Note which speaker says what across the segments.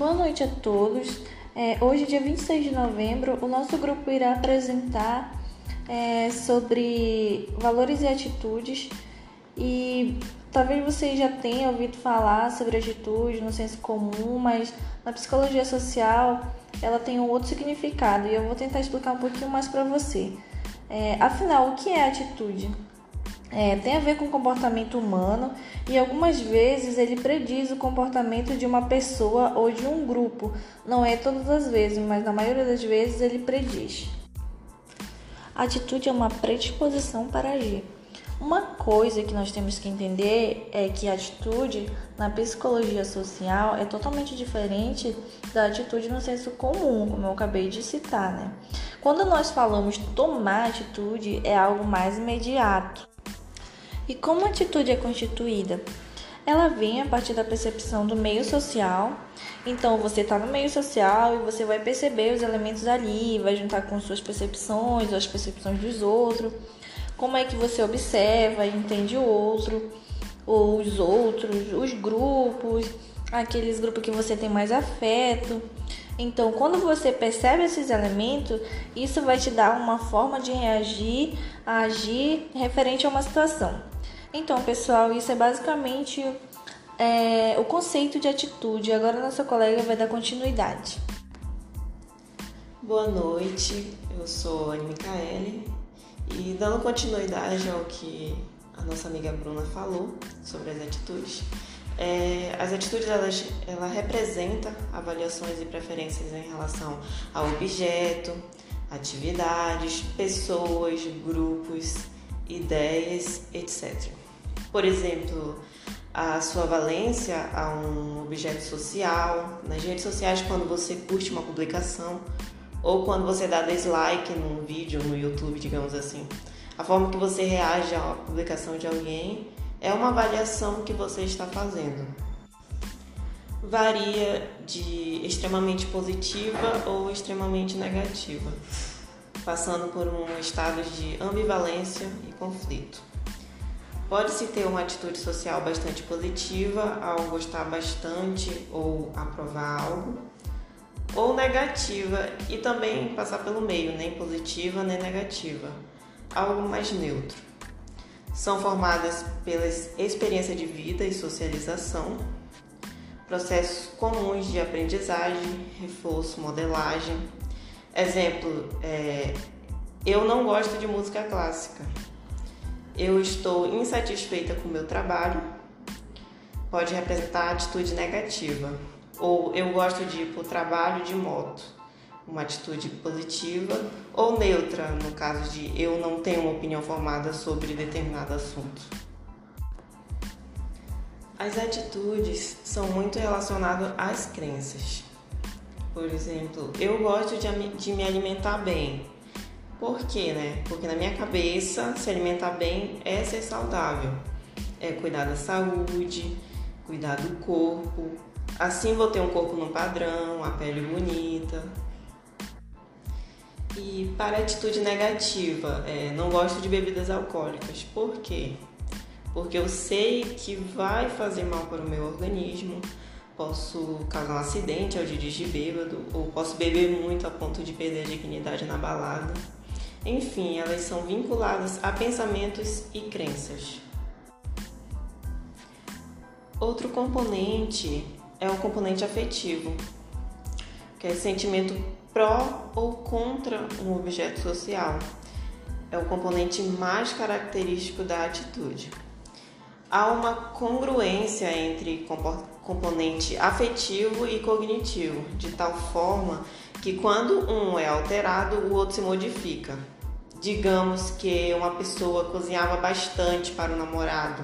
Speaker 1: Boa noite a todos. É, hoje, dia 26 de novembro, o nosso grupo irá apresentar é, sobre valores e atitudes e talvez vocês já tenham ouvido falar sobre atitude no senso comum, mas na psicologia social ela tem um outro significado e eu vou tentar explicar um pouquinho mais para você. É, afinal, o que é atitude? É, tem a ver com o comportamento humano e algumas vezes ele prediz o comportamento de uma pessoa ou de um grupo. Não é todas as vezes, mas na maioria das vezes ele prediz. Atitude é uma predisposição para agir. Uma coisa que nós temos que entender é que a atitude na psicologia social é totalmente diferente da atitude no senso comum, como eu acabei de citar, né? Quando nós falamos tomar atitude, é algo mais imediato. E como a atitude é constituída? Ela vem a partir da percepção do meio social. Então, você está no meio social e você vai perceber os elementos ali, vai juntar com suas percepções, as percepções dos outros. Como é que você observa e entende o outro, ou os outros, os grupos, aqueles grupos que você tem mais afeto. Então, quando você percebe esses elementos, isso vai te dar uma forma de reagir, agir referente a uma situação. Então, pessoal, isso é basicamente é, o conceito de atitude. Agora, nossa colega vai dar continuidade.
Speaker 2: Boa noite, eu sou a Micaele e dando continuidade ao que a nossa amiga Bruna falou sobre as atitudes, é, as atitudes elas, ela representa avaliações e preferências em relação ao objeto, atividades, pessoas, grupos, ideias, etc. Por exemplo, a sua valência a um objeto social, nas redes sociais quando você curte uma publicação ou quando você dá dislike num vídeo no YouTube, digamos assim. A forma que você reage à publicação de alguém é uma avaliação que você está fazendo. Varia de extremamente positiva ou extremamente negativa, passando por um estado de ambivalência e conflito. Pode-se ter uma atitude social bastante positiva ao gostar bastante ou aprovar algo, ou negativa e também passar pelo meio, nem positiva nem negativa, algo mais neutro. São formadas pela experiência de vida e socialização, processos comuns de aprendizagem, reforço, modelagem. Exemplo, é, eu não gosto de música clássica eu estou insatisfeita com o meu trabalho, pode representar atitude negativa. Ou eu gosto de ir para o trabalho de moto, uma atitude positiva, ou neutra, no caso de eu não tenho uma opinião formada sobre determinado assunto. As atitudes são muito relacionadas às crenças. Por exemplo, eu gosto de me alimentar bem, por quê, né? Porque na minha cabeça, se alimentar bem é ser saudável. É cuidar da saúde, cuidar do corpo. Assim vou ter um corpo no padrão, a pele bonita. E para a atitude negativa, é, não gosto de bebidas alcoólicas. Por quê? Porque eu sei que vai fazer mal para o meu organismo, posso causar um acidente ao dirigir bêbado, ou posso beber muito a ponto de perder a dignidade na balada. Enfim, elas são vinculadas a pensamentos e crenças. Outro componente é o componente afetivo, que é sentimento pró ou contra um objeto social. É o componente mais característico da atitude. Há uma congruência entre componente afetivo e cognitivo, de tal forma que quando um é alterado, o outro se modifica. Digamos que uma pessoa cozinhava bastante para o namorado,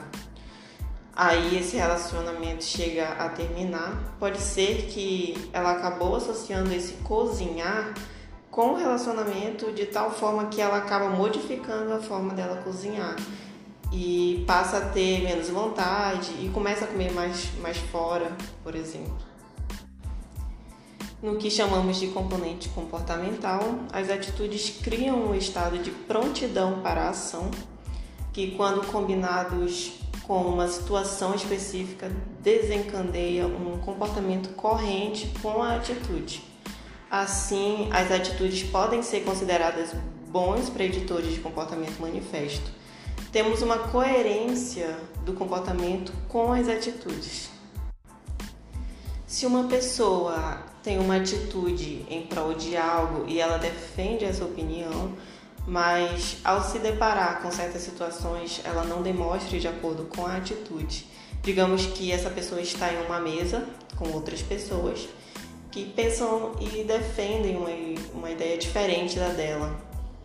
Speaker 2: aí esse relacionamento chega a terminar. Pode ser que ela acabou associando esse cozinhar com o relacionamento de tal forma que ela acaba modificando a forma dela cozinhar e passa a ter menos vontade e começa a comer mais, mais fora, por exemplo. No que chamamos de componente comportamental, as atitudes criam um estado de prontidão para a ação, que, quando combinados com uma situação específica desencadeia um comportamento corrente com a atitude. Assim, as atitudes podem ser consideradas bons preditores de comportamento manifesto. Temos uma coerência do comportamento com as atitudes. Se uma pessoa tem uma atitude em prol de algo e ela defende essa opinião, mas ao se deparar com certas situações, ela não demonstre de acordo com a atitude. Digamos que essa pessoa está em uma mesa com outras pessoas que pensam e defendem uma, uma ideia diferente da dela.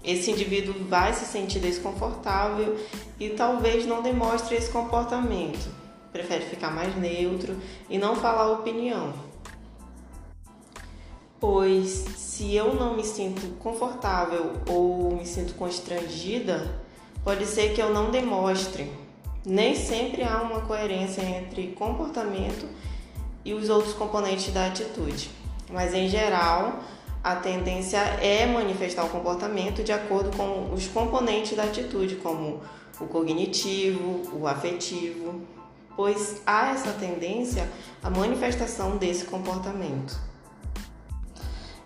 Speaker 2: Esse indivíduo vai se sentir desconfortável e talvez não demonstre esse comportamento. Prefere ficar mais neutro e não falar opinião pois se eu não me sinto confortável ou me sinto constrangida, pode ser que eu não demonstre. Nem sempre há uma coerência entre comportamento e os outros componentes da atitude, mas em geral a tendência é manifestar o comportamento de acordo com os componentes da atitude, como o cognitivo, o afetivo, pois há essa tendência à manifestação desse comportamento.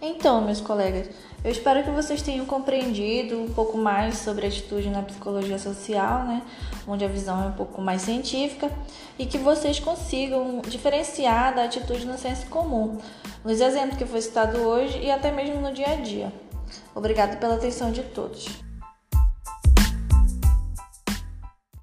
Speaker 1: Então, meus colegas, eu espero que vocês tenham compreendido um pouco mais sobre a atitude na psicologia social, né? Onde a visão é um pouco mais científica e que vocês consigam diferenciar da atitude no senso comum, nos exemplos que foi citado hoje e até mesmo no dia a dia. Obrigado pela atenção de todos.